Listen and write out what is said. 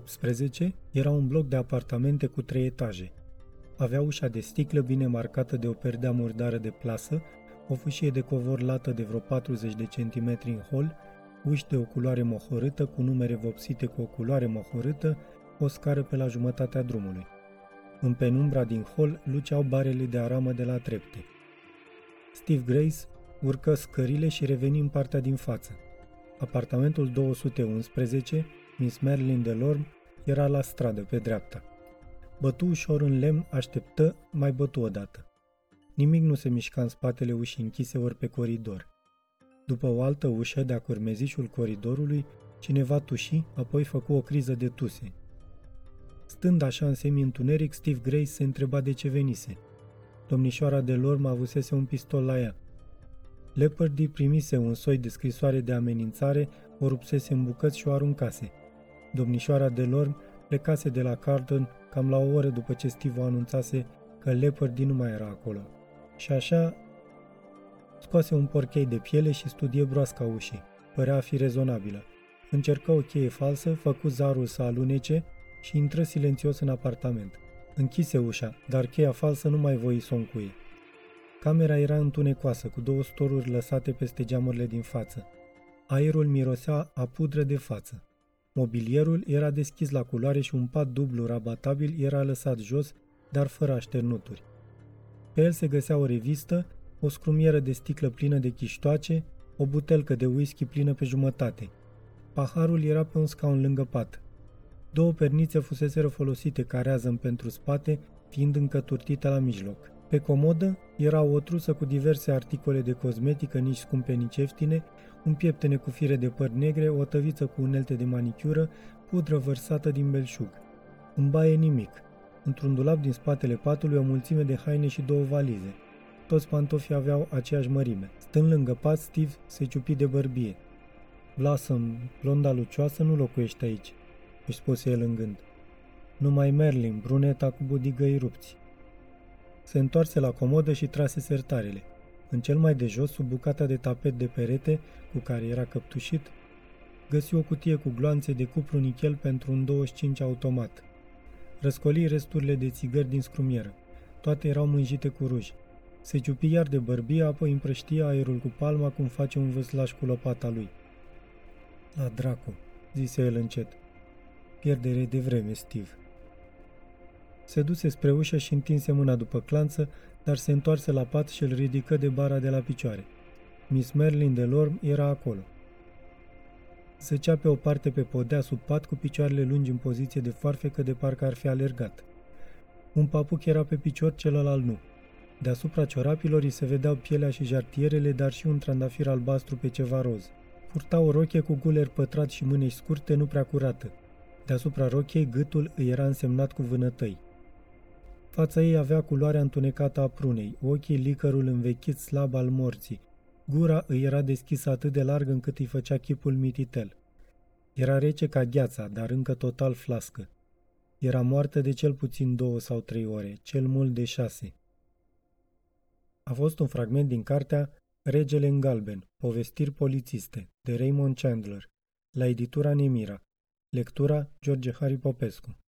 18 era un bloc de apartamente cu trei etaje. Avea ușa de sticlă bine marcată de o perdea murdară de plasă, o fâșie de covor lată de vreo 40 de centimetri în hol, uși de o culoare mohorâtă cu numere vopsite cu o culoare mohorâtă, o scară pe la jumătatea drumului. În penumbra din hol luceau barele de aramă de la trepte. Steve Grace urcă scările și reveni în partea din față. Apartamentul 211, Miss Marilyn Delorme, era la stradă, pe dreapta. Bătu ușor în lemn, așteptă, mai bătu odată. Nimic nu se mișca în spatele ușii închise ori pe coridor. După o altă ușă de-a curmezișul coridorului, cineva tuși, apoi făcu o criză de tuse. Stând așa în semi-întuneric, Steve Grace se întreba de ce venise. Domnișoara de Lorm avusese un pistol la ea. Leopardy primise un soi de scrisoare de amenințare, o rupsese în bucăți și o aruncase. Domnișoara de Lorm plecase de la Carlton cam la o oră după ce Steve o anunțase că Leopardy nu mai era acolo. Și așa scoase un porchei de piele și studie broasca ușii. Părea a fi rezonabilă. Încercă o cheie falsă, făcu zarul să alunece și intră silențios în apartament. Închise ușa, dar cheia falsă nu mai voi să o încuie. Camera era întunecoasă, cu două storuri lăsate peste geamurile din față. Aerul mirosea a pudră de față. Mobilierul era deschis la culoare și un pat dublu rabatabil era lăsat jos, dar fără așternuturi. Pe el se găsea o revistă, o scrumieră de sticlă plină de chiștoace, o butelcă de whisky plină pe jumătate. Paharul era pe un scaun lângă pat. Două pernițe fuseseră folosite ca reazăn pentru spate, fiind încă turtite la mijloc. Pe comodă era o trusă cu diverse articole de cosmetică, nici scumpe, nici ieftine, un pieptene cu fire de păr negre, o tăviță cu unelte de manicură, pudră vărsată din belșug. În baie nimic. Într-un dulap din spatele patului o mulțime de haine și două valize. Toți pantofii aveau aceeași mărime. Stând lângă pat, Steve se ciupi de bărbie. Blossom, blonda lucioasă, nu locuiește aici, își spuse el în gând. Numai Merlin, bruneta cu budigăi rupți. Se întoarse la comodă și trase sertarele. În cel mai de jos, sub bucata de tapet de perete cu care era căptușit, găsi o cutie cu gloanțe de cupru nichel pentru un 25 automat. Răscoli resturile de țigări din scrumieră. Toate erau mânjite cu ruj. Se ciupi iar de bărbie, apoi împrăștia aerul cu palma cum face un vâslaș cu lopata lui. La dracu, zise el încet. Pierdere de vreme, Steve. Se duse spre ușă și întinse mâna după clanță, dar se întoarse la pat și îl ridică de bara de la picioare. Miss Merlin de Lorm era acolo. Zăcea pe o parte pe podea sub pat cu picioarele lungi în poziție de farfecă de parcă ar fi alergat. Un papuc era pe picior, celălalt nu. Deasupra ciorapilor îi se vedeau pielea și jartierele, dar și un trandafir albastru pe ceva roz. Purta o rochie cu guler pătrat și mânești scurte, nu prea curată. Deasupra rochiei, gâtul îi era însemnat cu vânătăi. Fața ei avea culoarea întunecată a prunei, ochii licărul învechit slab al morții. Gura îi era deschisă atât de larg încât îi făcea chipul mititel. Era rece ca gheața, dar încă total flască. Era moartă de cel puțin două sau trei ore, cel mult de șase. A fost un fragment din cartea Regele în galben, povestiri polițiste, de Raymond Chandler, la editura Nemira, lectura George Harry Popescu.